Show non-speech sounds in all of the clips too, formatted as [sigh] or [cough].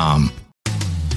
com.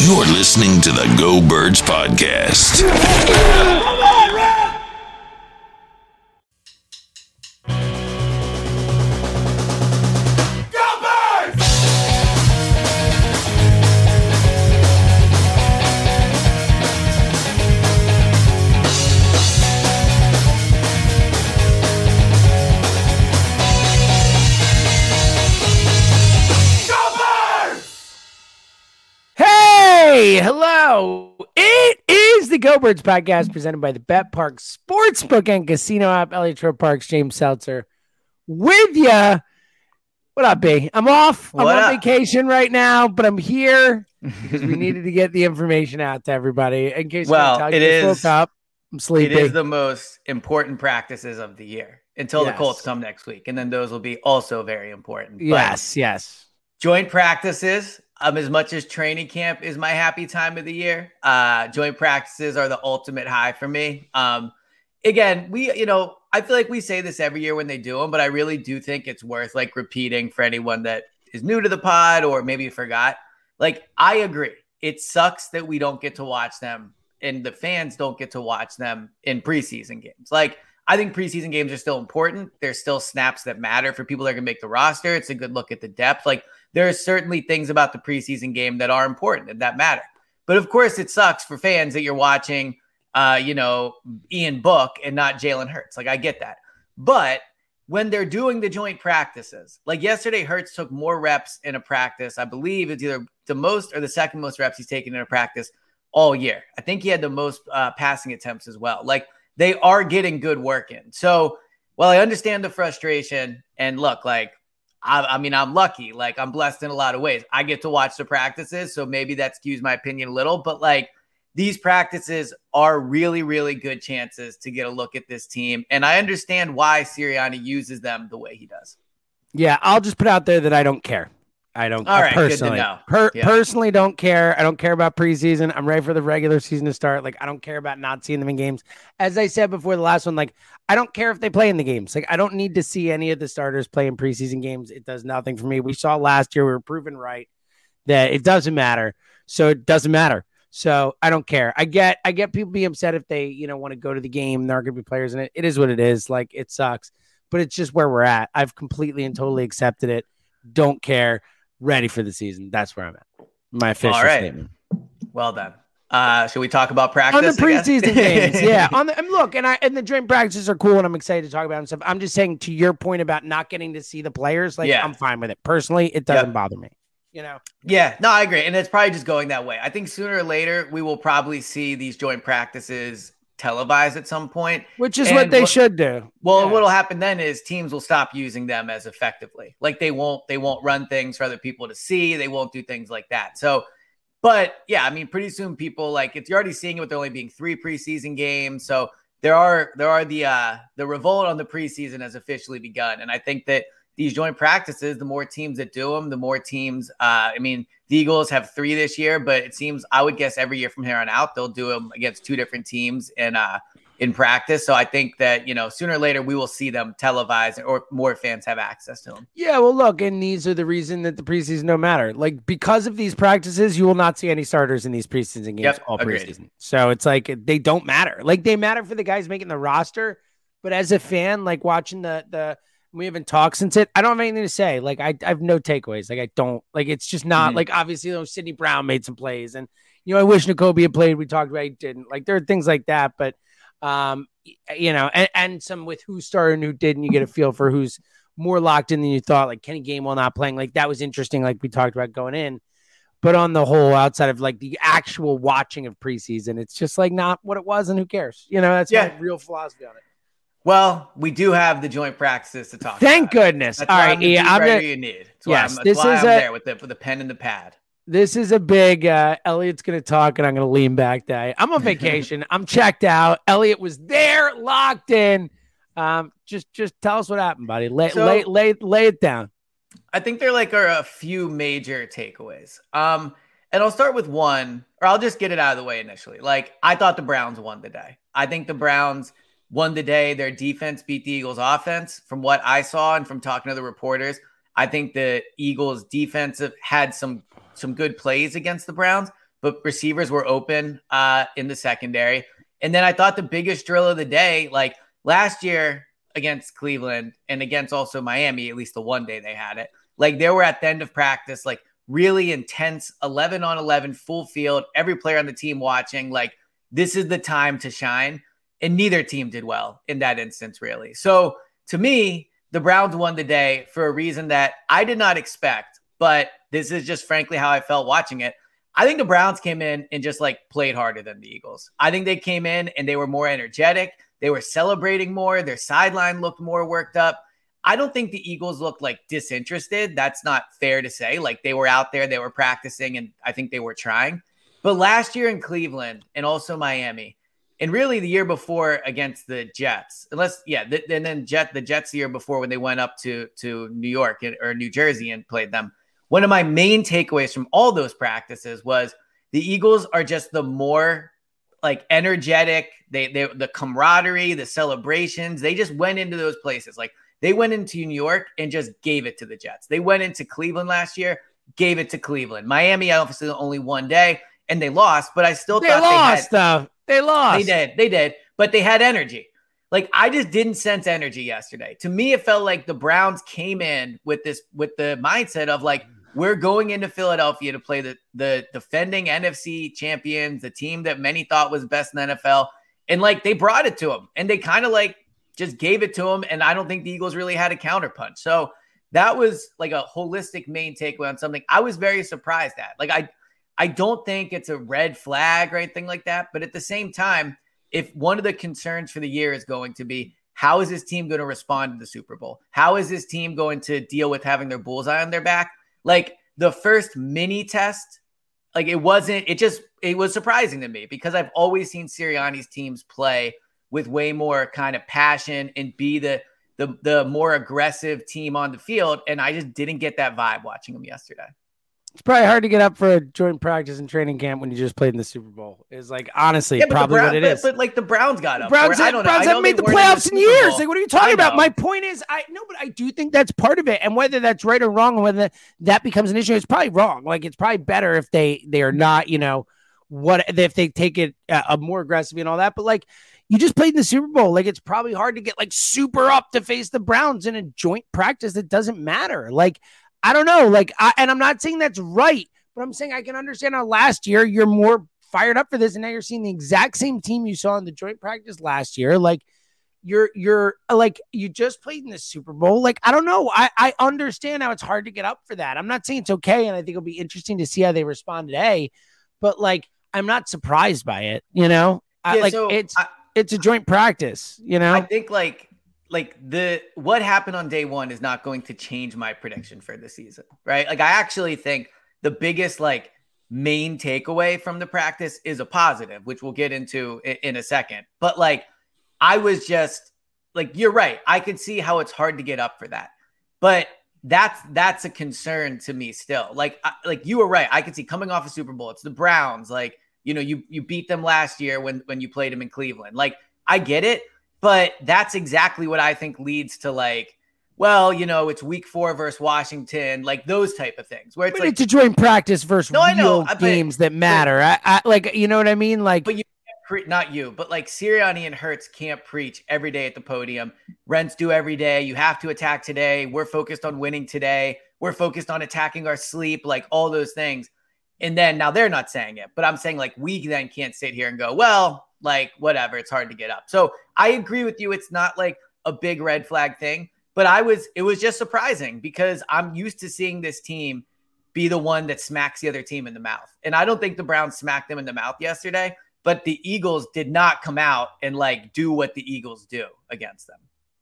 You're listening to the Go Birds Podcast. The Go Birds podcast presented by the Bet Parx Sportsbook and Casino app. Eliot Shorr-Parks, James Seltzer with you. What up, B? I'm off. I'm on up? vacation right now, but I'm here because we needed to get the information out to everybody. In case Well, you can tell, it is- woke up. I'm It sleepy. is the most important practices of the year until Yes. the Colts come next week, and then those will be also very important. But yes, yes. joint practices. Um, as much as training camp is my happy time of the year, uh, joint practices are the ultimate high for me. Um, again, we, you know, I feel like we say this every year when they do them, but I really do think it's worth like repeating for anyone that is new to the pod or maybe forgot. Like, I agree. It sucks that we don't get to watch them and the fans don't get to watch them in preseason games. Like, I think preseason games are still important. There's still snaps that matter for people that can make the roster. It's a good look at the depth. Like, there are certainly things about the preseason game that are important and that matter. But of course, it sucks for fans that you're watching, uh, you know, Ian Book and not Jalen Hurts. Like, I get that. But when they're doing the joint practices, like yesterday, Hurts took more reps in a practice. I believe it's either the most or the second most reps he's taken in a practice all year. I think he had the most uh, passing attempts as well. Like, they are getting good work in. So, well, I understand the frustration. And look, like, I, I mean, I'm lucky. Like, I'm blessed in a lot of ways. I get to watch the practices. So maybe that skews my opinion a little, but like, these practices are really, really good chances to get a look at this team. And I understand why Sirianni uses them the way he does. Yeah, I'll just put out there that I don't care. I don't All right, personally. Per- Yeah. Personally, don't care. I don't care about preseason. I'm ready for the regular season to start. Like, I don't care about not seeing them in games. As I said before the last one, like, I don't care if they play in the games. Like, I don't need to see any of the starters play in preseason games. It does nothing for me. We saw last year, we were proven right that it doesn't matter. So it doesn't matter. So I don't care. I get I get people being upset if they, you know, want to go to the game. There are gonna be players in it. It is what it is. Like it sucks. But it's just where we're at. I've completely and totally accepted it. Don't care. Ready for the season. That's where I'm at. My official All right. statement. Well done. Uh, should we talk about practice? On the preseason [laughs] games, yeah. On the and look, and I and the joint practices are cool, and I'm excited to talk about them and stuff. I'm just saying to your point about not getting to see the players, like Yeah. I'm fine with it. Personally, it doesn't Yep. bother me. You know, Yeah, no, I agree. And it's probably just going that way. I think sooner or later, we will probably see these joint practices televised at some point. which is And what they what- should do. Well, Yeah. what'll happen then is teams will stop using them as effectively. Like they won't they won't run things for other people to see. They won't do things like that. So, but yeah, I mean, pretty soon people like it's you're already seeing it with there only being three preseason games. So there are there are the uh the revolt on the preseason has officially begun, and I think that these joint practices, the more teams that do them, the more teams. Uh, I mean, the Eagles have three this year, but it seems I would guess every year from here on out they'll do them against two different teams in uh in practice. So I think that you know sooner or later we will see them televised, or more fans have access to them. Yeah, well, look, and these are the reason that the preseason don't matter. Like because of these practices, you will not see any starters in these preseason games Yep, all agreed. preseason. So it's like they don't matter. Like they matter for the guys making the roster, but as a fan, like watching the the We haven't talked since it. I don't have anything to say. Like I, I have no takeaways. Like I don't like. It's just not Mhm. like obviously. Know, Sydney Brown made some plays, and you know I wish Nakobe had played. We talked about he didn't. Like there are things like that, but um, you know, and, and some with who started and who didn't. You get a feel for who's more locked in than you thought. Like Kenny Gainwell not playing. Like that was interesting. Like we talked about going in. But on the whole, outside of like the actual watching of preseason, it's just like not what it was, and who cares? You know, that's Yeah. my real philosophy on it. Well, we do have the joint practices to talk. Thank about. goodness. That's All right, I'm yeah, I'm gonna, you need. That's Yes, why I'm, this why is I'm a- there with the with the pen and the pad. this is a big uh Eliot's gonna talk and I'm gonna lean back day. I'm on vacation. [laughs] I'm checked out. Eliot was there, locked in. Um, just just tell us what happened, buddy. Lay So- lay lay lay it down. I think there like are a few major takeaways. Um, and I'll start with one, or I'll just get it out of the way initially. Like I thought the Browns won the day. I think the Browns won the day. Their defense beat the Eagles' offense. From what I saw and from talking to the reporters, I think the Eagles' defensive had some some good plays against the Browns, but receivers were open uh, in the secondary. And then I thought the biggest drill of the day, like last year against Cleveland and against also Miami, at least the one day they had it, like they were at the end of practice, like really intense 11 on 11, full field, every player on the team watching. Like this is the time to shine. And neither team did well in that instance, really. So to me, the Browns won the day for a reason that I did not expect, but this is just frankly how I felt watching it. I think the Browns came in and just like played harder than the Eagles. I think they came in and they were more energetic. They were celebrating more. Their sideline looked more worked up. I don't think the Eagles looked like disinterested. That's not fair to say. Like they were out there, they were practicing, and I think they were trying. But last year in Cleveland and also Miami, and really the year before against the Jets, unless yeah, th- and then Jet the Jets the year before when they went up to to New York and- or New Jersey and played them. One of my main takeaways from all those practices was the Eagles are just the more like energetic. They they the camaraderie, the celebrations. They just went into those places. Like they went into New York and just gave it to the Jets. They went into Cleveland last year, gave it to Cleveland. Miami obviously only one day and they lost, but I still They thought lost they had though. They lost. they did. They did. But they had energy. Like I just didn't sense energy yesterday. To me, it felt like the Browns came in with this with the mindset of like we're going into Philadelphia to play the the defending NFC champions, the team that many thought was best in the NFL, and like they brought it to them, and they kind of like just gave it to them, and I don't think the Eagles really had a counterpunch. So that was like a holistic main takeaway on something I was very surprised at. Like I I don't think it's a red flag or anything like that. But at the same time, if one of the concerns for the year is going to be how is this team going to respond to the Super Bowl? How is this team going to deal with having their bullseye on their back? Like the first mini test, like it wasn't, it just, it was surprising to me because I've always seen Sirianni's teams play with way more kind of passion and be the, the, the more aggressive team on the field. And I just didn't get that vibe watching them yesterday. It's probably hard to get up for a joint practice and training camp when you just played in the Super Bowl. Is like honestly Yeah, probably Brown- what it but- But, like the Browns got up. Browns, it. I don't. Browns haven't made the playoffs in years. Bowl. Like, what are you talking about? My point is, I no, but I do think that's part of it, and whether that's right or wrong, and whether that becomes an issue, it's probably wrong. Like, it's probably better if they they are not, you know, what if they take it uh, uh, more aggressive and all that. But like, you just played in the Super Bowl. Like, it's probably hard to get like super up to face the Browns in a joint practice that doesn't matter. Like, I don't know. Like, I, and I'm not saying that's right, but I'm saying I can understand how last year you're more fired up for this, and now you're seeing the exact same team you saw in the joint practice last year. Like, you're you're like you just played in the Super Bowl. Like, I don't know. I I understand how it's hard to get up for that. I'm not saying it's okay, and I think it'll be interesting to see how they respond today. But like, I'm not surprised by it. You know, I, Yeah, like so it's I- it's a joint practice. You know, I think like like the what happened on day one is not going to change my prediction for the season, right? Like I actually think the biggest like main takeaway from the practice is a positive, which we'll get into in, in a second. But like I was just like you're right. I could see how it's hard to get up for that, but that's that's a concern to me still. Like I, like you were right. I could see coming off a Super Bowl. It's the Browns. Like you know you you beat them last year when when you played them in Cleveland. Like I get it, but that's exactly what I think leads to like. Well, you know, it's week four versus Washington, like those type of things where it's but like it's a joint practice versus No, I know, real uh, but- games that matter. I, I like, you know what I mean? Like, But you pre- not you, but like Sirianni and Hurts can't preach every day at the podium. Rents do every day. You have to attack today. We're focused on winning today. We're focused on attacking our sleep, like all those things. And then now they're not saying it, but I'm saying like we then can't sit here and go, well, like whatever, it's hard to get up. So I agree with you. It's not like a big red flag thing, but I was, it was just surprising because I'm used to seeing this team be the one that smacks the other team in the mouth. And I don't think the Browns smacked them in the mouth yesterday, but the Eagles did not come out and like do what the Eagles do against them.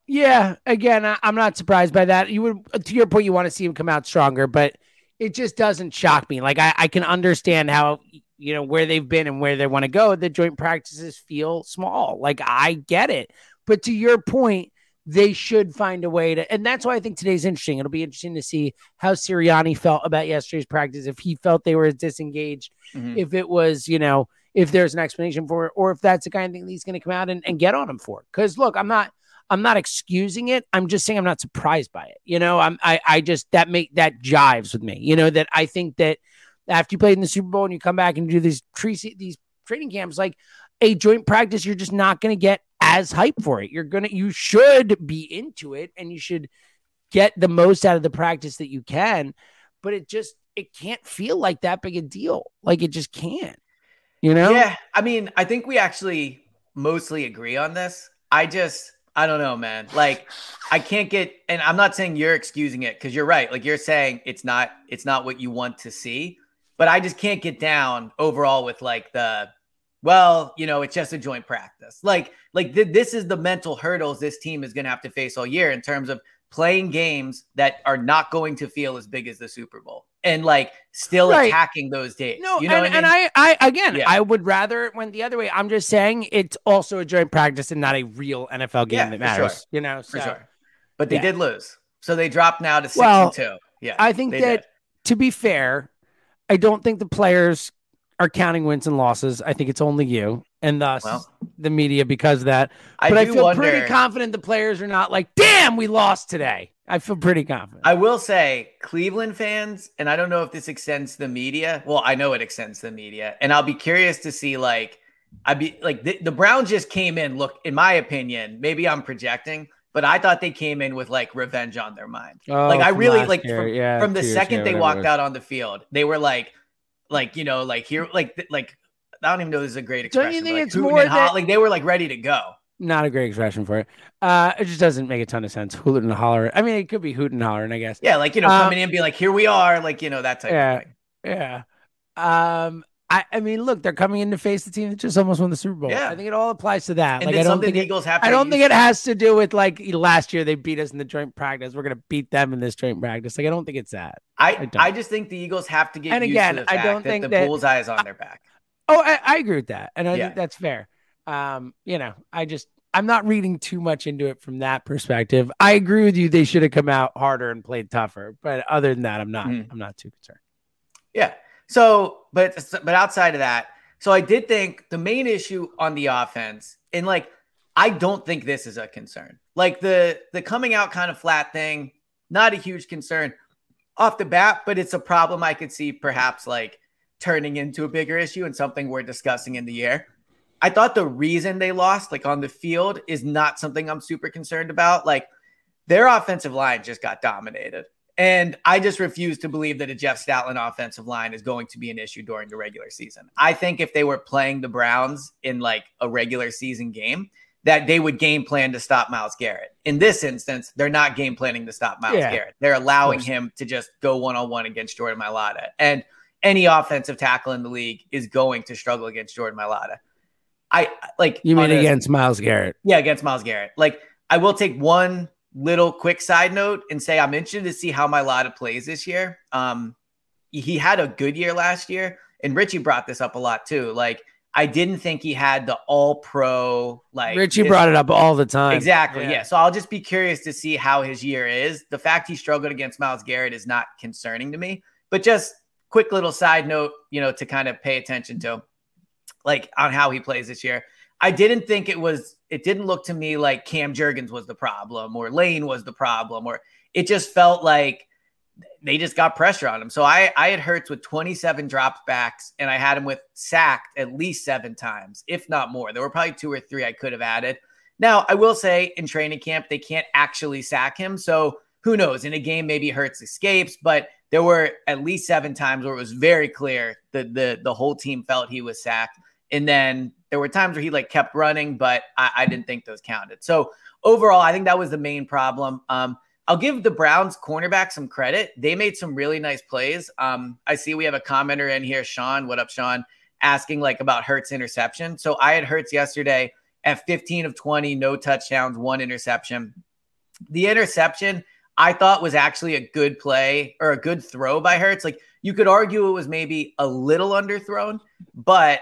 Yeah, again, I, am not surprised by that. You would, to your point, you want to see him come out stronger, but it just doesn't shock me. Like I, I can understand how you know where they've been and where they want to go. The joint practices feel small. Like I get it, but to your point, they should find a way to, and that's why I think today's interesting. It'll be interesting to see how Sirianni felt about yesterday's practice. If he felt they were disengaged, mm-hmm. if it was, you know, if there's an explanation for it, or if that's the kind of thing he's going to come out and, and get on him for. Because look, I'm not. I'm not excusing it. I'm just saying I'm not surprised by it. You know, I'm I I just that make that jives with me. You know, that I think that after you played in the Super Bowl and you come back and do these tre- these training camps, like a joint practice, you're just not going to get as hype for it. You're gonna you should be into it and you should get the most out of the practice that you can, but it just it can't feel like that big a deal. Like it just can't. You know? Yeah. I mean, I think we actually mostly agree on this. I just I don't know, man. Like I can't get and I'm not saying you're excusing it cuz you're right. Like you're saying it's not it's not what you want to see, but I just can't get down overall with like the well, you know, it's just a joint practice. Like like th- this is the mental hurdles this team is going to have to face all year in terms of playing games that are not going to feel as big as the Super Bowl and like still right. attacking those days. No, you know and, I, mean? and I, I again, yeah. I would rather it went the other way. I'm just saying it's also a joint practice and not a real NFL game yeah, that matters. Sure. You know, so, for sure. But they yeah. did lose, so they dropped now to six well, and two. Yeah, I think that did. to be fair, I don't think the players are counting wins and losses. I think it's only you and thus well, the media because of that. But I, I feel wonder, pretty confident the players are not like, damn, we lost today. I feel pretty confident. I will say, Cleveland fans, and I don't know if this extends to the media. Well, I know it extends to the media, and I'll be curious to see like I'd be like the, the Browns just came in. Look, in my opinion, maybe I'm projecting, but I thought they came in with like revenge on their mind. Oh, like I really like from, yeah, from the second they walked out on the field, they were like, like you know, like here, like like I don't even know this is a great expression. Don't you think like, it's more that, like they were like ready to go? Not a great expression for it. Uh, it just doesn't make a ton of sense. Hoot and holler. I mean, it could be hoot and hollering, I guess. Yeah, like you know, um, coming in, be like, "Here we are," like you know that type yeah, of thing. Yeah. Um, I, I mean, look, they're coming in to face the team that just almost won the Super Bowl. Yeah. I think it all applies to that. And like, I don't think Eagles it, have. I don't think it has to do with like last year they beat us in the joint practice. We're gonna beat them in this joint practice. Like I don't think it's that. I I, I just think the Eagles have to get and again, I don't think the that, bullseye is on their back. Oh, I, I agree with that, and I yeah. think that's fair. Um, you know, I just I'm not reading too much into it from that perspective. I agree with you; they should have come out harder and played tougher. But other than that, I'm not. Mm. I'm not too concerned. Yeah. So, but but outside of that, so I did think the main issue on the offense, and like I don't think this is a concern. Like the the coming out kind of flat thing, not a huge concern off the bat, but it's a problem I could see perhaps like turning into a bigger issue and something we're discussing in the air. I thought the reason they lost, like on the field, is not something I'm super concerned about. Like their offensive line just got dominated. And I just refuse to believe that a Jeff Stoutland offensive line is going to be an issue during the regular season. I think if they were playing the Browns in like a regular season game, that they would game plan to stop Myles Garrett. In this instance, they're not game planning to stop Myles yeah, Garrett. They're allowing him to just go one on one against Jordan Mailata. And any offensive tackle in the league is going to struggle against Jordan Mailata. I like you mean a, against Myles Garrett? Yeah, against Myles Garrett. Like I will take one little quick side note and say I'm interested to see how Mailata plays this year. Um, he had a good year last year, and Richie brought this up a lot too. Like I didn't think he had the all pro like Richie this, brought it up all the time. Exactly. Yeah. yeah. So I'll just be curious to see how his year is. The fact he struggled against Myles Garrett is not concerning to me, but just quick little side note, you know, to kind of pay attention to, like on how he plays this year. I didn't think it was. It didn't look to me like Cam Jurgens was the problem or Lane was the problem, or it just felt like they just got pressure on him. So I I had Hurts with 27 dropped backs, and I had him with sacked at least seven times, if not more. There were probably two or three I could have added. Now I will say in training camp they can't actually sack him, so who knows? In a game, maybe Hurts escapes, but there were at least seven times where it was very clear that the the whole team felt he was sacked. And then there were times where he like kept running, but I, I didn't think those counted. So overall, I think that was the main problem. Um, I'll give the Browns cornerback some credit. They made some really nice plays. Um, I see we have a commenter in here, Sean. What up, Sean? Asking like about Hurts interception. So I had Hurts yesterday at 15 of 20, no touchdowns, one interception. The interception I thought was actually a good play or a good throw by Hurts. Like you could argue it was maybe a little underthrown, but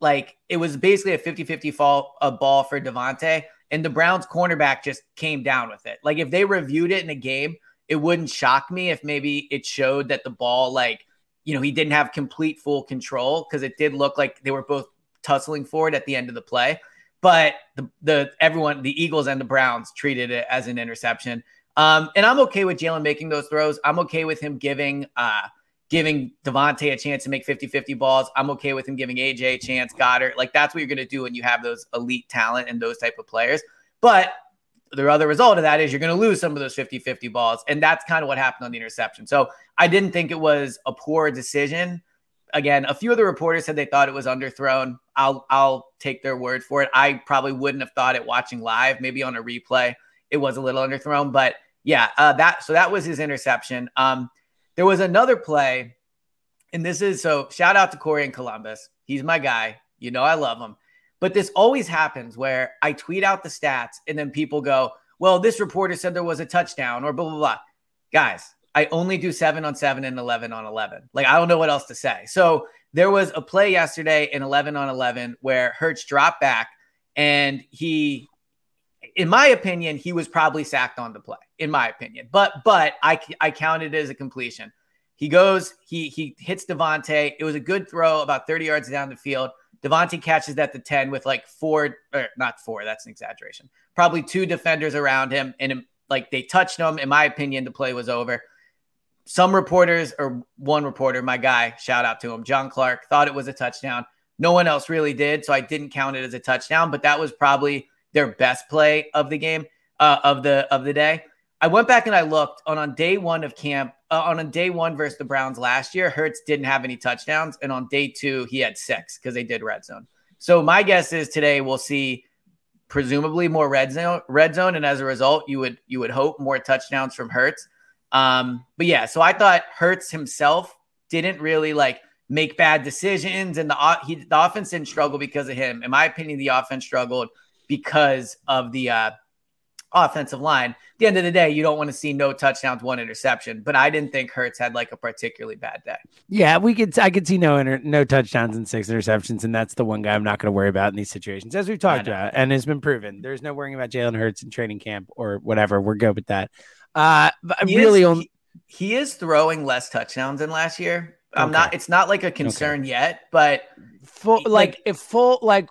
like it was basically a 50-50 fall a ball for Davante. And the Browns cornerback just came down with it. Like if they reviewed it in a game, it wouldn't shock me if maybe it showed that the ball, like, you know, he didn't have complete full control because it did look like they were both tussling for it at the end of the play. But the the everyone, the Eagles and the Browns treated it as an interception. Um, and I'm okay with Jalen making those throws. I'm okay with him giving uh giving Davante a chance to make 50-50 balls. I'm okay with him giving AJ a chance, Goedert. Like that's what you're going to do when you have those elite talent and those type of players. But the other result of that is you're going to lose some of those 50-50 balls. And that's kind of what happened on the interception. So I didn't think it was a poor decision. Again, a few of the reporters said they thought it was underthrown. I'll I'll take their word for it. I probably wouldn't have thought it watching live, maybe on a replay. It was a little underthrown, but yeah, uh, that so that was his interception. Um, there was another play, and this is so shout out to Corey in Columbus. He's my guy. You know, I love him. But this always happens where I tweet out the stats and then people go, well, this reporter said there was a touchdown or blah, blah, blah. Guys, I only do seven on seven and 11 on 11. Like, I don't know what else to say. So there was a play yesterday in 11 on 11 where Hurts dropped back and he, in my opinion, he was probably sacked on the play in my opinion. But but I I counted it as a completion. He goes, he he hits Davante. It was a good throw, about 30 yards down the field. Davante catches at the 10 with like four, or not four, that's an exaggeration. Probably two defenders around him, and um, like they touched him. In my opinion, the play was over. Some reporters, or one reporter, my guy, shout out to him, John Clark, thought it was a touchdown. No one else really did, so I didn't count it as a touchdown. But that was probably their best play of the game, uh, of the of the day. I went back and I looked on on day one of camp uh, on a day one versus the Browns last year. Hurts didn't have any touchdowns, and on day two he had six because they did red zone. So my guess is today we'll see presumably more red zone, red zone, and as a result, you would you would hope more touchdowns from Hurts. Um, but yeah, so I thought Hurts himself didn't really like make bad decisions, and the he, the offense didn't struggle because of him. In my opinion, the offense struggled because of the uh, offensive line. At the end of the day, you don't want to see no touchdowns, one interception. But I didn't think Hurts had like a particularly bad day. Yeah, we could. I could see no inter, no touchdowns and six interceptions, and that's the one guy I'm not going to worry about in these situations, as we've talked about, and it's been proven. There's no worrying about Jalen Hurts in training camp or whatever. We're good with that. Uh, but he really, is, only he, he, is throwing less touchdowns than last year. I'm okay. not. It's not like a concern okay. yet, but full like, like if full like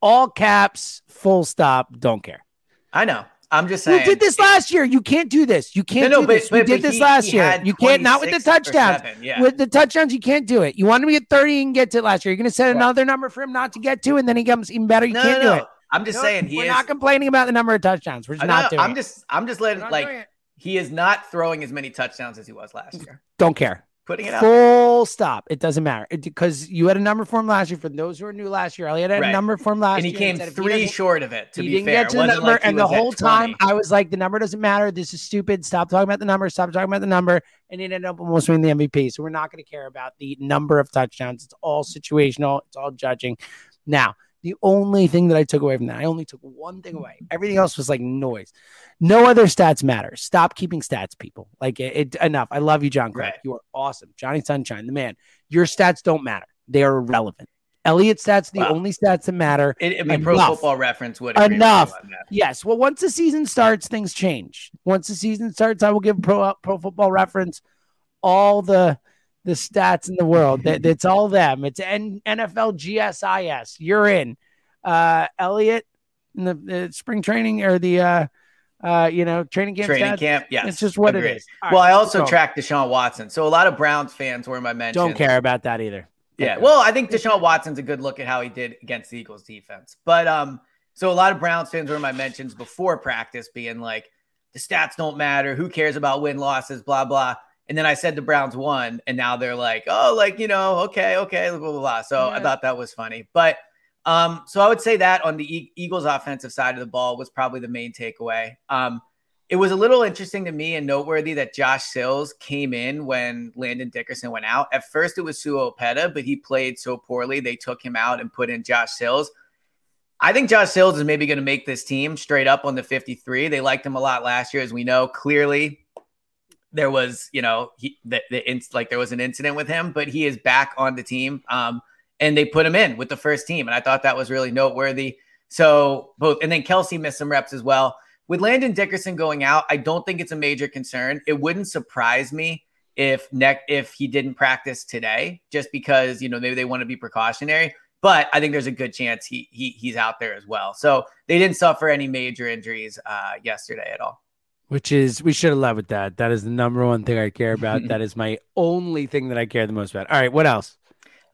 all caps, full stop. Don't care. I know. I'm just saying. You did this last year. You can't do this. You can't no, no, do but, this. But, you did this he, last he year. You can't not with the touchdowns. yeah. With the touchdowns, you can't do it. You wanted to get 30 and get to it last year. You're going to set another number for him not to get to, and then he comes even better. You no, can't do it. I'm just saying we're is, not complaining about the number of touchdowns. We're just not doing. I'm just I'm just letting like he is not throwing as many touchdowns as he was last year. Don't care putting it out. Full stop. It doesn't matter because you had a number for him last year. For those who are new last year, Eliot had right. a number for him last year, and he came three he short of it. To he be didn't fair, get to the number, like and the whole time I was like, the number doesn't matter. This is stupid. Stop talking about the number. Stop talking about the number. And he ended up almost winning the MVP. So we're not going to care about the number of touchdowns. It's all situational. It's all judging. Now, the only thing that I took away from that, I only took one thing away. Mm-hmm. Everything else was like noise. No other stats matter. Stop keeping stats, people. Like it, it enough. I love you, John Clark. Right. You are awesome. Johnny Sunshine, the man. Your stats don't matter. They are irrelevant. Eliot stats the wow. only stats that matter. It, I mean, Pro Football Reference would enough. Yes. Well, once the season starts, things change. Once the season starts, I will give Pro Pro Football Reference all the the stats in the world. it's [laughs] all them. It's N- NFL GSIS. You're in. Uh, Eliot, in the, the, spring training or the uh, Uh, you know, training camp. Training stats, camp, yes, it's just what agreed. it is. All well, right, I also go. tracked Deshaun Watson, so a lot of Browns fans were in my mentions. don't care about that either. Yeah, well, I think Deshaun Watson's a good look at how he did against the Eagles defense. But um, so a lot of Browns fans were in my mentions before practice, being like, the stats don't matter. Who cares about win losses? Blah blah. And then I said the Browns won, and now they're like, oh, like you know, okay, okay, blah blah blah. So I thought that was funny. But um, so I would say that on the Eagles' offensive side of the ball was probably the main takeaway. Um, it was a little interesting to me and noteworthy that Josh Sills came in when Landon Dickerson went out. At first, it was Sua Opeta, but he played so poorly they took him out and put in Josh Sills. I think Josh Sills is maybe going to make this team straight up on the 53. They liked him a lot last year, as we know. Clearly, there was, you know, he, the, the like there was an incident with him, but he is back on the team. Um, and they put him in with the first team, and I thought that was really noteworthy. So both, and then Kelce missed some reps as well. With Landon Dickerson going out, I don't think it's a major concern. It wouldn't surprise me if neck if he didn't practice today, just because you know maybe they want to be precautionary. But I think there's a good chance he he he's out there as well. So they didn't suffer any major injuries uh, yesterday at all. Which is we should have led with that. That is the number one thing I care about. [laughs] that is my only thing that I care the most about. All right, what else?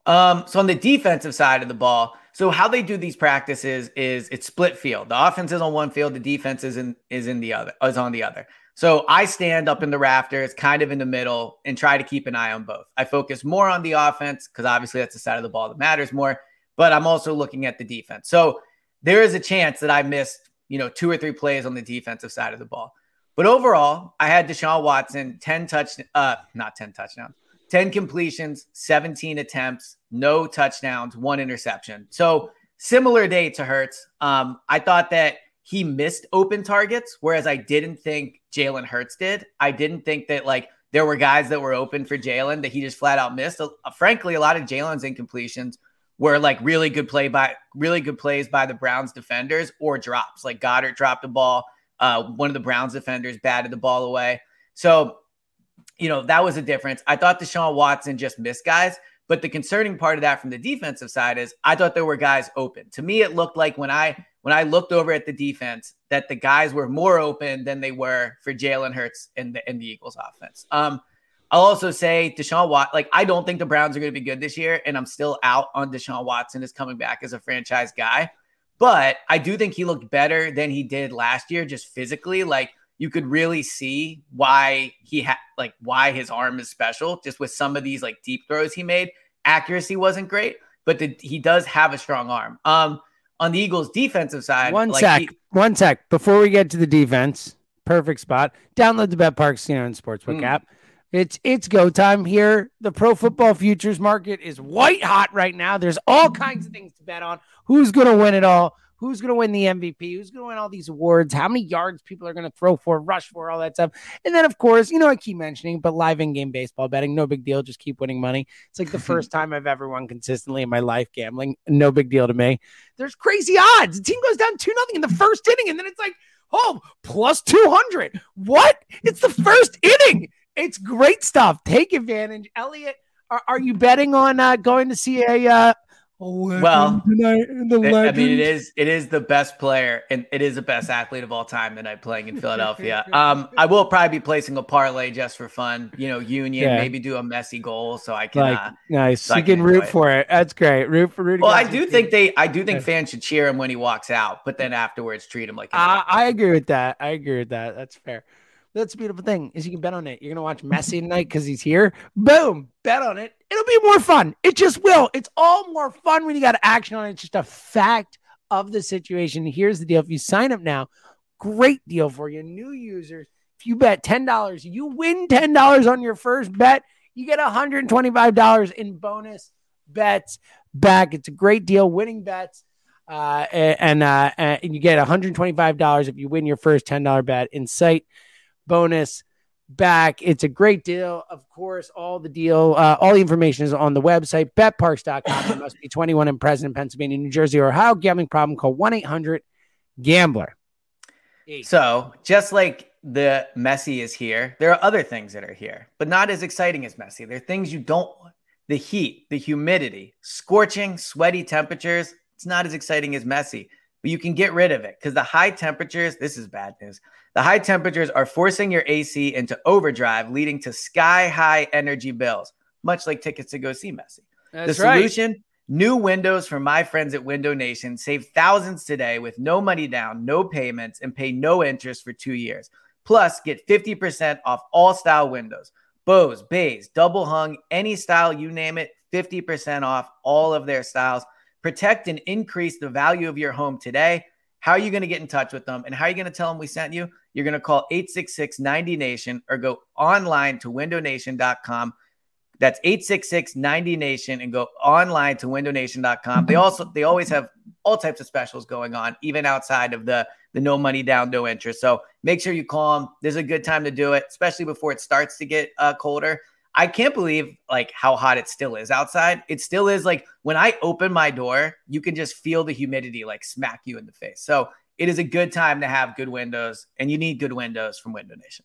Um, so on the defensive side of the ball, so how they do these practices is it's split field. The offense is on one field, the defense is in is in the other, is on the other. So I stand up in the rafters, kind of in the middle, and try to keep an eye on both. I focus more on the offense because obviously that's the side of the ball that matters more, but I'm also looking at the defense. So there is a chance that I missed, you know, two or three plays on the defensive side of the ball. But overall, I had Deshaun Watson 10 touch uh not 10 touchdowns, 10 completions, 17 attempts, no touchdowns, one interception. So similar day to Hurts. Um, I thought that he missed open targets, whereas I didn't think Jalen Hurts did. I didn't think that like there were guys that were open for Jalen that he just flat out missed. Uh, frankly, a lot of Jalen's incompletions were like really good play by really good plays by the Browns defenders or drops. Like Goedert dropped the ball. Uh, one of the Browns defenders batted the ball away. So, you know, that was a difference. I thought Deshaun Watson just missed guys. But the concerning part of that from the defensive side is I thought there were guys open. To me, it looked like when I when I looked over at the defense that the guys were more open than they were for Jalen Hurts and the and the Eagles offense. Um, I'll also say Deshaun Watt, like I don't think the Browns are going to be good this year, and I'm still out on Deshaun Watson is coming back as a franchise guy. But I do think he looked better than he did last year, just physically. Like you could really see why he had like why his arm is special, just with some of these like deep throws he made. Accuracy wasn't great, but the, he does have a strong arm. Um, on the Eagles' defensive side, One like, sec. he- one sec. Before we get to the defense, perfect spot. Download the Bet Parx, you know, and Sportsbook Mm. app. It's it's go time here. The pro football futures market is white hot right now. There's all kinds of things to bet on. Who's gonna win it all? Who's gonna win the MVP? Who's gonna win all these awards? How many yards people are gonna throw for, rush for, all that stuff. And then of course, you know, I keep mentioning, but live in-game baseball betting, no big deal. Just keep winning money. It's like the [laughs] first time I've ever won consistently in my life gambling. No big deal to me. There's crazy odds. The team goes down two nothing in the first inning, and then it's like, oh, plus 200. What? It's the first inning. It's great stuff. Take advantage. Eliot, are, are you betting on uh, going to see a uh, Well, tonight in the I mean, it is it is the best player and it is the best athlete of all time tonight playing in [laughs] Philadelphia. um, I will probably be placing a parlay just for fun. You know, Union Yeah. maybe do a Messi goal so I can. Like, uh, nice. so I you can can root it. for it. That's great. Root for Rudy. well, I do think they I do think Yeah. fans should cheer him when he walks out, but then afterwards treat him like. I agree with that. I agree with that. That's fair. That's a beautiful thing is you can bet on it. You're gonna watch Messi tonight because he's here. Boom, bet on it. It'll be more fun. It just will. It's all more fun when you got action on it. It's just a fact of the situation. Here's the deal: if you sign up now, great deal for you, new users. If you bet ten dollars, you win ten dollars on your first bet. You get 125 dollars in bonus bets back. It's a great deal. Winning bets uh, and uh, and you get $125 if you win your first $10 bet in site bonus back. It's a great deal. Of course, all the deal, uh, all the information is on the website, betparx.com. You must be 21 and present in Pennsylvania, New Jersey, or Ohio. Gambling problem, call 1 800 Gambler. So just like the Messi is here, there are other things that are here, but not as exciting as Messi. There are things you don't want. The heat, the humidity, scorching, sweaty temperatures. It's not as exciting as Messi. But you can get rid of it because the high temperatures, this is bad news. The high temperatures are forcing your AC into overdrive, leading to sky high energy bills, much like tickets to go see Messi. That's the solution right. new windows from my friends at Window Nation. Save thousands today with no money down, no payments, and pay no interest for two years. Plus, get 50% off all style windows. Bows, bays, double hung, any style, you name it, 50% off all of their styles. Protect and increase the value of your home today. How are you going to get in touch with them? And how are you going to tell them we sent you? You're going to call 866 90 Nation or go online to windownation.com. That's 866 90 Nation and go online to windownation.com. They also, they always have all types of specials going on, even outside of the, the no money down, no interest. So make sure you call them. There's a good time to do it, especially before it starts to get uh, colder. I can't believe like how hot it still is outside. It still is like when I open my door, you can just feel the humidity like smack you in the face. So it is a good time to have good windows, and you need good windows from Window Nation.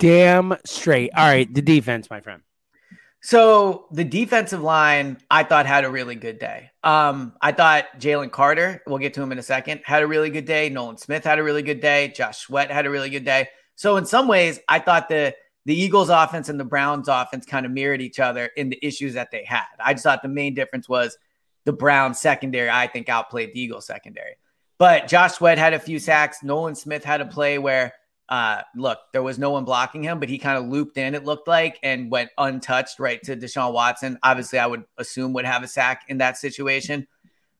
Damn straight. All right, the defense, my friend. So the defensive line, I thought had a really good day. Um, I thought Jalen Carter, we'll get to him in a second, had a really good day. Nolan Smith had a really good day. Josh Sweat had a really good day. So in some ways, I thought the the Eagles offense and the Browns offense kind of mirrored each other in the issues that they had. I just thought the main difference was the Browns secondary, I think, outplayed the Eagles secondary. But Josh Sweat had a few sacks. Nolan Smith had a play where uh, look, there was no one blocking him, but he kind of looped in, it looked like, and went untouched right to Deshaun Watson. Obviously, I would assume would have a sack in that situation.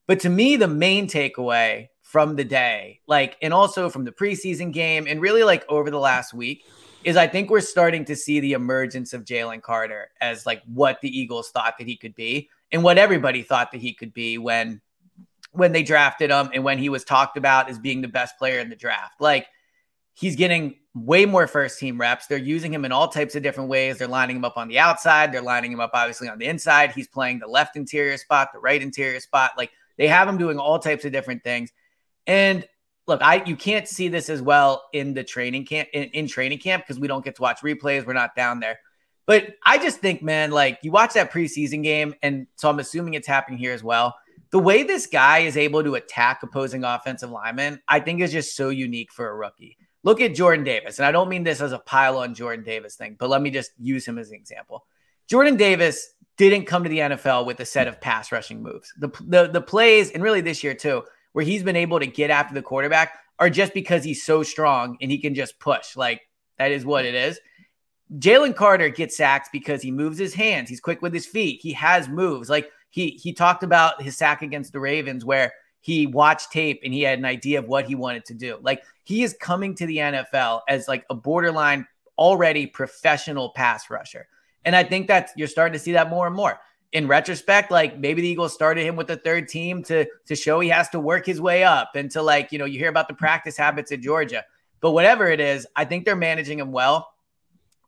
But to me, the main takeaway from the day, like, and also from the preseason game, and really like over the last week, is I think we're starting to see the emergence of Jalen Carter as like what the Eagles thought that he could be, and what everybody thought that he could be when when they drafted him, and when he was talked about as being the best player in the draft, like He's getting way more first team reps. They're using him in all types of different ways. They're lining him up on the outside. They're lining him up obviously on the inside. He's playing the left interior spot, the right interior spot. Like they have him doing all types of different things. And look, I you can't see this as well in the training camp in, in training camp because we don't get to watch replays. We're not down there. But I just think, man, like you watch that preseason game, and so I'm assuming it's happening here as well. The way this guy is able to attack opposing offensive linemen, I think is just so unique for a rookie. Look at Jordan Davis. And I don't mean this as a pile on Jordan Davis thing, but let me just use him as an example. Jordan Davis didn't come to the NFL with a set of pass rushing moves. The, the, the plays, and really this year too, where he's been able to get after the quarterback are just because he's so strong and he can just push. Like that is what it is. Jalen Carter gets sacks because he moves his hands. He's quick with his feet. He has moves. Like he he talked about his sack against the Ravens where he watched tape and he had an idea of what he wanted to do. Like he is coming to the NFL as like a borderline already professional pass rusher. And I think that you're starting to see that more and more. In retrospect, like maybe the Eagles started him with the third team to to show he has to work his way up and to like, you know, you hear about the practice habits at Georgia. But whatever it is, I think they're managing him well.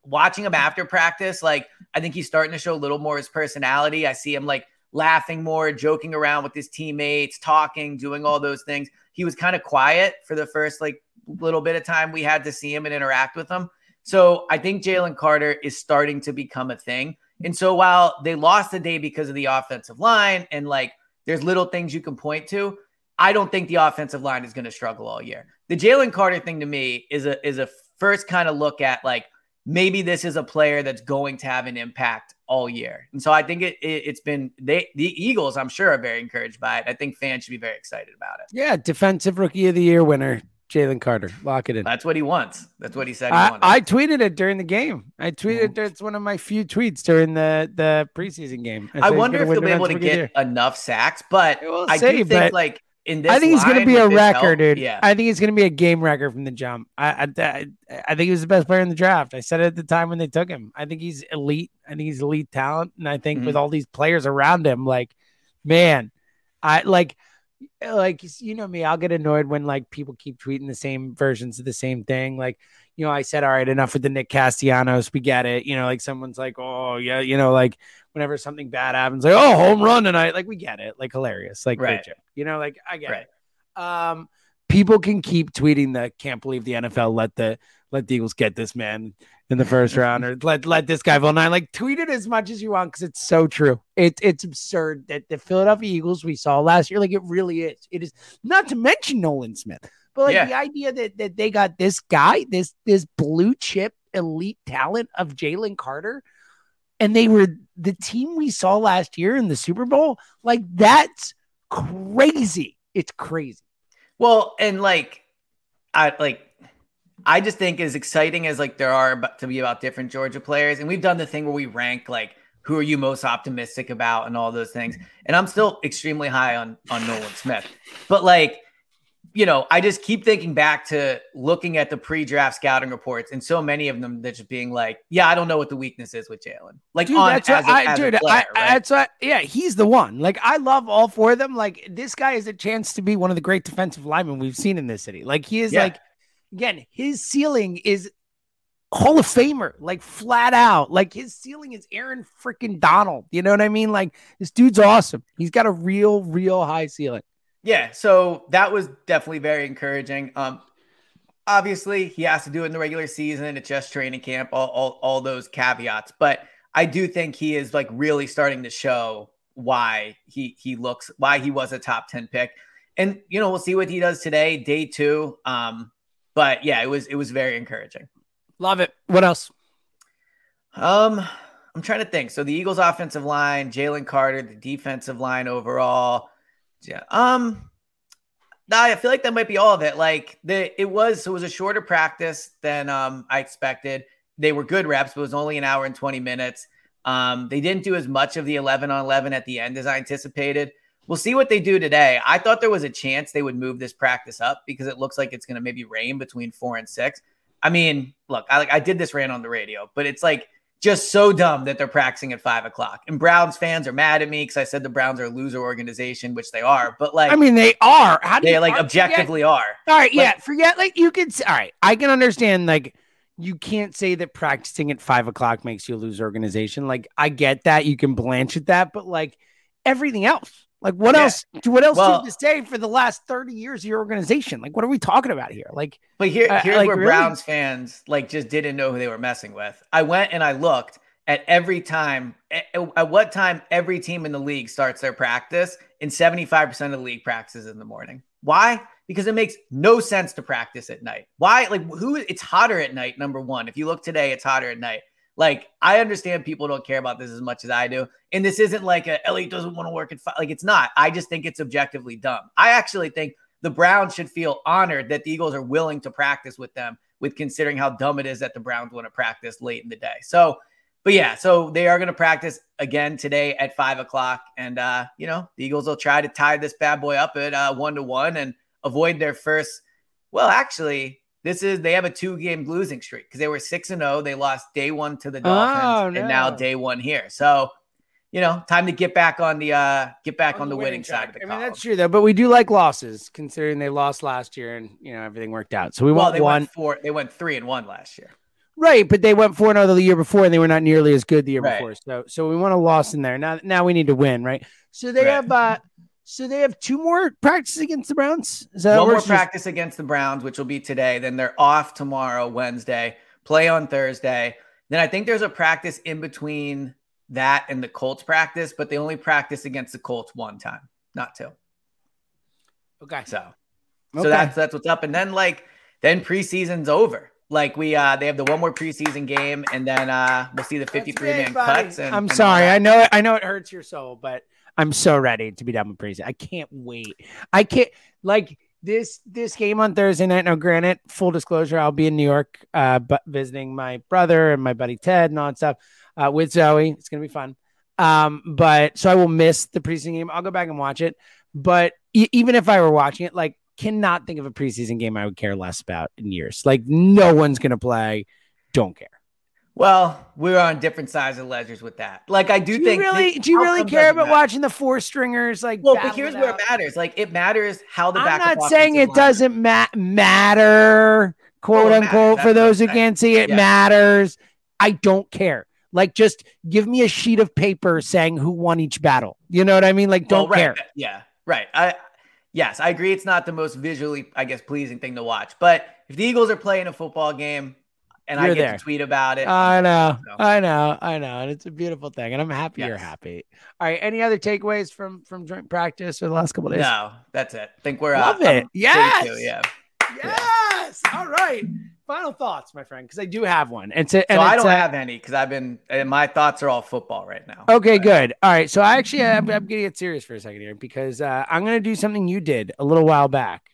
Watching him after practice, like I think he's starting to show a little more his personality. I see him like laughing more, joking around with his teammates, talking, doing all those things. He was kind of quiet for the first like little bit of time we had to see him and interact with him. So I think Jalen Carter is starting to become a thing. And so while they lost the day because of the offensive line and like there's little things you can point to, I don't think the offensive line is going to struggle all year. The Jalen Carter thing to me is a is a first kind of look at like maybe this is a player that's going to have an impact all year. And so I think it, it has been they the Eagles, I'm sure, are very encouraged by it. I think fans should be very excited about it. Yeah, defensive rookie of the year winner, Jalen Carter. Lock it in. That's what he wants. That's what he said. He I, wanted. I tweeted it during the game. I tweeted Mhm. it. It's one of my few tweets during the the preseason game. I he's wonder if he'll be able to defensive rookie of the get year. enough sacks, but I do but think like in this, I think he's going to be a record, dude. Yeah, I think he's going to be a game record from the jump. I, I, I, I think he was the best player in the draft. I said it at the time when they took him. I think he's elite. I think he's elite talent, and I think Mm-hmm. with all these players around him, like, man, I like, like you know me. I'll get annoyed when like people keep tweeting the same versions of the same thing. Like, you know, I said, all right, enough with the Nick Castellanos. We get it. You know, like someone's like, oh yeah, you know, like whenever something bad happens, like, oh, home run tonight. Like, we get it. Like, hilarious. Like, great Right. joke. You know, like I get Right. it. Um, people can keep tweeting that can't believe the NFL let the let the Eagles get this man in the first [laughs] round or let let this guy fall nine. Like tweet it as much as you want because it's so true. It, it's absurd that the Philadelphia Eagles we saw last year, like it really is. It is not to mention Nolan Smith, but like Yeah. the idea that that they got this guy, this this blue chip elite talent of Jalen Carter, and they were the team we saw last year in the Super Bowl. Like that's crazy. It's crazy. Well, and like, I like, I just think as exciting as like there are to be about different Georgia players, and we've done the thing where we rank like who are you most optimistic about and all those things, and I'm still extremely high on on Nolan Smith, but like. You know, I just keep thinking back to looking at the pre-draft scouting reports, and so many of them that just being like, "Yeah, I don't know what the weakness is with Jalen." Like, Dude, on, that's as, what a, I, dude, player, I, right? that's what, yeah, he's the one. Like, I love all four of them. Like, this guy is a chance to be one of the great defensive linemen we've seen in this city. Like, he is Yeah. like, again, his ceiling is Hall of Famer, like flat out. Like, his ceiling is Aaron freaking Donald. You know what I mean? Like, this dude's awesome. He's got a real, real high ceiling. Yeah, so that was definitely very encouraging. Um, obviously, he has to do it in the regular season. It's just training camp, all, all, all those caveats. But I do think he is like really starting to show why he he looks why he was a top 10 pick. And you know, we'll see what he does today, day two. Um, but yeah, it was it was very encouraging. Love it. What else? Um, I'm trying to think. So the Eagles offensive line, Jalen Carter, the defensive line overall. Yeah. Um, I feel like that might be all of it. Like the it was it was a shorter practice than um I expected. They were good reps, but it was only an hour and 20 minutes. Um, they didn't do as much of the 11 on 11 at the end as I anticipated. We'll see what they do today. I thought there was a chance they would move this practice up because it looks like it's going to maybe rain between four and six. I mean, look, I like I did this rant on the radio, but it's like just so dumb that they're practicing at five o'clock. And Browns fans are mad at me because I said the Browns are a loser organization, which they are. But like, I mean, they are. How do they like forget- objectively are. All right, yeah, forget like you could. All right, I can understand like you can't say that practicing at five o'clock makes you lose organization. Like I get that you can blanch at that, but like everything else, like what Yeah. else? What else do Well- to say for the last thirty years of your organization? Like what are we talking about here? Like But here, Uh, here's like, where really? Browns fans like just didn't know who they were messing with. I went and I looked at every time at, at what time every team in the league starts their practice, and 75% of the league practices in the morning. Why? Because it makes no sense to practice at night. Why? Like who it's hotter at night, number one. If you look today, it's hotter at night. Like I understand people don't care about this as much as I do. And this isn't like a Eliot doesn't want to work at five. Like it's not. I just think it's objectively dumb. I actually think the Browns should feel honored that the Eagles are willing to practice with them, with considering how dumb it is that the Browns want to practice late in the day. So, but yeah, so they are going to practice again today at five o'clock, and uh, you know the Eagles will try to tie this bad boy up at uh, one to one and avoid their first. Well, actually, this is they have a two game losing streak because they were six and zero. They lost day one to the Dolphins, Oh, and now day one here. So. You know, time to get back on the uh get back on, the, winning, side of the I mean, that's true though, but we do like losses considering they lost last year and you know everything worked out. So we well, want they one. went four. They went three and one last year. Right, but they went four another the year before, and they were not nearly as good the year Right. before. So, so we want a loss in there. Now, now we need to win, right? So they Right. have, uh so they have two more practices against the Browns. Is that One more works? practice against the Browns, which will be today. Then they're off tomorrow, Wednesday. Play on Thursday. Then I think there's a practice in between that and the Colts practice, but they only practice against the Colts one time, not two. Okay, So, Okay. so that's that's what's up. And then like then preseason's over. Like we uh they have the one more preseason game and then uh we'll see the 53 man cuts. And, I'm and sorry. I know. I know it hurts your soul, but I'm so ready to be done with preseason. I can't wait. I can't like this this game on Thursday night. Now, granted, full disclosure, I'll be in New York, uh, but visiting my brother and my buddy Ted and all that stuff uh, with Zoe. It's gonna be fun. Um, but so I will miss the preseason game. I'll go back and watch it. But e- even if I were watching it, like, cannot think of a preseason game I would care less about in years. Like, no one's gonna play. Don't care. Well, we're on different sides of ledgers with that. Like I do, Do think really do you really care about matter. watching the four stringers like Well, but here's where it matters. Like it matters how the I'm not saying it line- doesn't ma- matter, quote Well, unquote, for those who can't see it Yeah. matters. I don't care. Like, just give me a sheet of paper saying who won each battle. You know what I mean? Like, don't right, care. Yeah, right. I yes, I agree. It's not the most visually, I guess, pleasing thing to watch. But if the Eagles are playing a football game and I You're get there. to tweet about it, I know, So- I know, I know, and it's a beautiful thing, and I'm happy you're happy. All right, any other takeaways from from joint practice or the last couple days? no, that's it. think we're Love uh, it. Yes. too, yeah. Yes. All right. Final thoughts, my friend, because I do have one. It's a, So and I don't a- have any because I've been. And my thoughts are all football right now. Okay, But- good. All right. So I actually I'm, I'm going to get serious for a second here because uh, I'm going to do something you did a little while back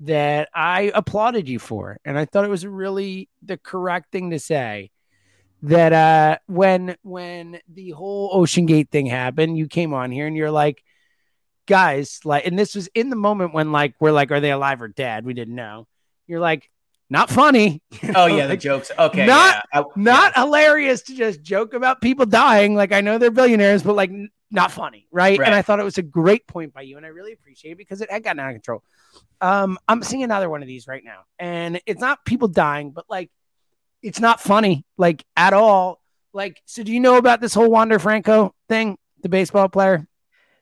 that I applauded you for, and I thought it was really the correct thing to say. That uh, when when the whole OceanGate thing happened, you came on here and you're like, guys, like, and this was in the moment when like we're like, are they alive or dead? We didn't know. You're like, not funny. You [laughs] Oh yeah, the jokes. Okay, Not- yeah. I- not yeah. hilarious to just joke about people dying. Like I know they're billionaires, but like not funny, right? Right. And I thought it was a great point by you, and I really appreciate it because it had gotten out of control. Um, I'm seeing another one of these right now, and it's not people dying, but like it's not funny, like at all. Like, so do you know about this whole Wander Franco thing, the baseball player?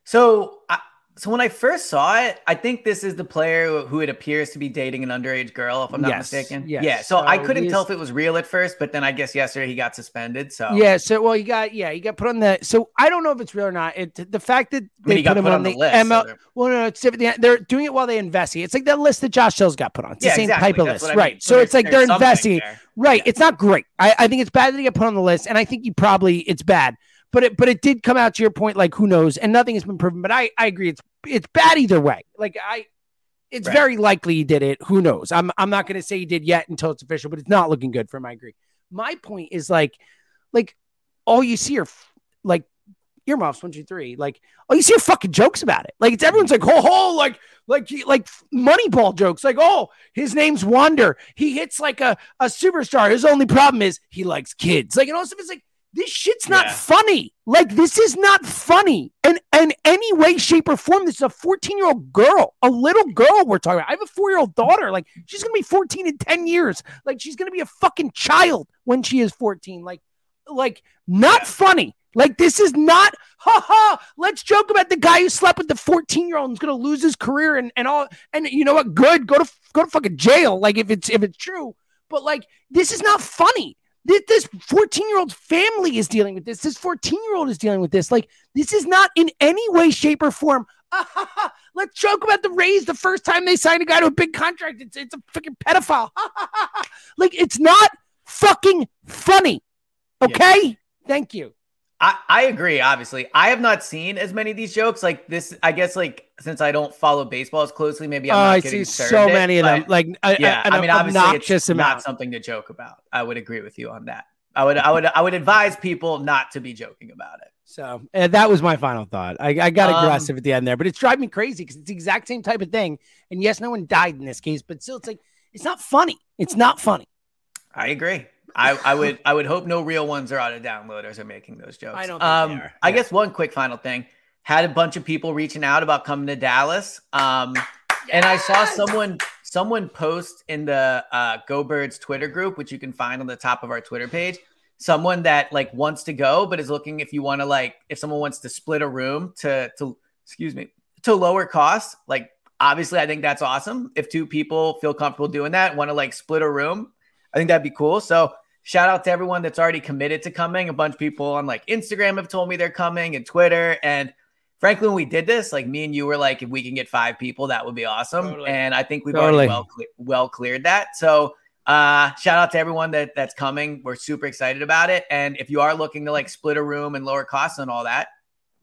So, I, so when I first saw it, I think this is the player who it appears to be dating an underage girl, if I'm not Yes, mistaken. yes. Yeah. So, I couldn't tell if it was real at first, but then I guess yesterday he got suspended. So Yeah. So, well, you got yeah, you got put on the. So I don't know if it's real or not. It the fact that I they mean, he got put him put on, on the the, list. ML, so they're- Well, no, it's. They're doing it while they investigate. It's like the list that Josh Sills got put on. It's yeah, the same exactly. type of That's list, I right? mean. So There's- it's like they're investigating. there. Right. Yeah. It's not great. I, I think it's bad that they got put on the list, and I think you probably it's bad. But it but it did come out to your point, like who knows, and nothing has been proven. But I I agree, it's it's bad either way. Like I, it's Right. very likely he did it. Who knows? I'm I'm not going to say he did yet until it's official, but it's not looking good for my agree. My point is like, like all you see are like earmuffs one two three. Like all you see are fucking jokes about it. Like it's everyone's like, oh, oh like like like Moneyball jokes. Like oh, his name's Wonder. He hits like a a superstar. His only problem is he likes kids. Like and also it's like. This shit's not Yeah. funny. Like this is not funny. And in any way, shape, or form, this is a 14 year old girl, a little girl we're talking about. I have a four year old daughter. Like she's gonna be 14 in 10 years. Like she's gonna be a fucking child when she is 14. Like, like not Yeah. funny. Like this is not ha ha. Let's joke about the guy who slept with the 14 year old and is gonna lose his career and, and all and you know what? Good. Go to go to fucking jail. Like if it's if it's true. But like this is not funny. This- This 14 year old family is dealing with this. This 14 year old is dealing with this. Like, this is not in any way, shape, or form. Ah. Let's joke about the Rays the first time they signed a guy to a big contract. It's, it's a freaking pedophile. Like, it's not fucking funny. Okay? Thank you. I, I agree, obviously. I have not seen as many of these jokes. Like this, I guess like since I don't follow baseball as closely, maybe I'm not I getting see so it, many of them. Like, yeah, I mean, obviously it's amount. not something to joke about. I would agree with you on that. I would, I would, I would advise people not to be joking about it. So uh, that was my final thought. I, I got Um, aggressive at the end there, but it's driving me crazy because it's the exact same type of thing. And yes, no one died in this case, but still, it's like it's not funny. It's not funny. I agree. I, I would I would hope no real ones are out of downloaders are making those jokes. I don't think um, they are. I Yeah. guess one quick final thing. Had a bunch of people reaching out about coming to Dallas. Um, and I saw someone someone post in the uh, Go Birds Twitter group, which you can find on the top of our Twitter page. Someone that like wants to go, but is looking if you want to like if someone wants to split a room to to excuse me to lower costs. Like obviously, I think that's awesome. If two people feel comfortable doing that, want to like split a room, I think that'd be cool. So shout out to everyone that's already committed to coming. A bunch of people on like Instagram have told me they're coming and Twitter. And frankly, when we did this, like me and you were like, if we can get five people, that would be awesome. Totally. And I think we've Totally. already well cle- well cleared that. So uh, shout out to everyone that that's coming. We're super excited about it. And if you are looking to like split a room and lower costs and all that,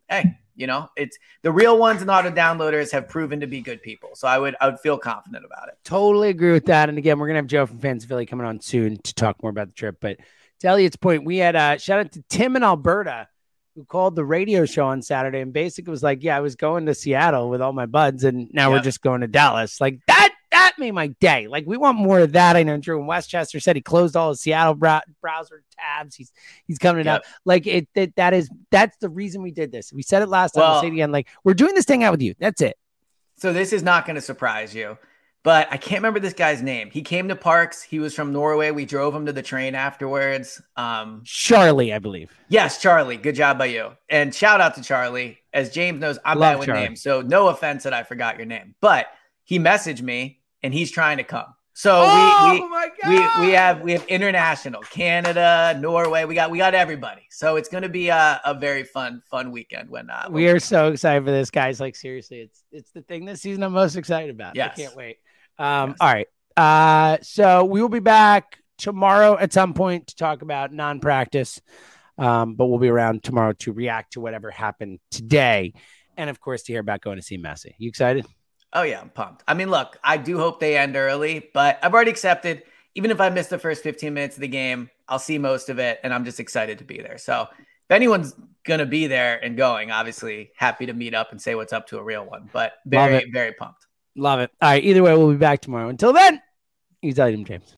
hey, you know, it's the real ones and auto downloaders have proven to be good people. So I would I would feel confident about it. Totally agree with that. And again, we're gonna have Joe from Fans Philly coming on soon to talk more about the trip. But to Eliot's point, we had uh shout out to Tim in Alberta who called the radio show on Saturday and basically was like, Yeah, I was going to Seattle with all my buds, and now we're just going to Dallas. Like that made my day. Like we want more of that. I know Drew in Westchester said he closed all his Seattle brow- browser tabs. He's he's coming Yep. out. Like it that, that is that's the reason we did this. We said it last time. We'll Well- say it again. Like we're doing this thing out with you. That's it. So this is not going to surprise you, but I can't remember this guy's name. He came to Parks. He was from Norway. We drove him to the train afterwards. Um, Charlie, I believe. yes, Charlie. Good job by you. And shout out to Charlie. As James knows, I'm Love bad with Charlie. names, so no offense that I forgot your name. But he messaged me, and he's trying to come. So Oh we, we my we we have we have international Canada, Norway. We got we got everybody. So it's going to be a, a very fun fun weekend when uh, when We are so excited for this, guys. Like seriously, it's it's the thing this season I'm most excited about. Yes. I can't wait. Um, Yes. all right. Uh, so we will be back tomorrow at some point to talk about non-practice. Um, but we'll be around tomorrow to react to whatever happened today. And of course to hear about going to see Messi. You excited? Oh yeah, I'm pumped. I mean, look, I do hope they end early, but I've already accepted. Even if I miss the first 15 minutes of the game, I'll see most of it, and I'm just excited to be there. So if anyone's gonna be there and going, obviously happy to meet up and say what's up to a real one. But very, very pumped. Love it. All right. Either way, we'll be back tomorrow. Until then, he's Item James.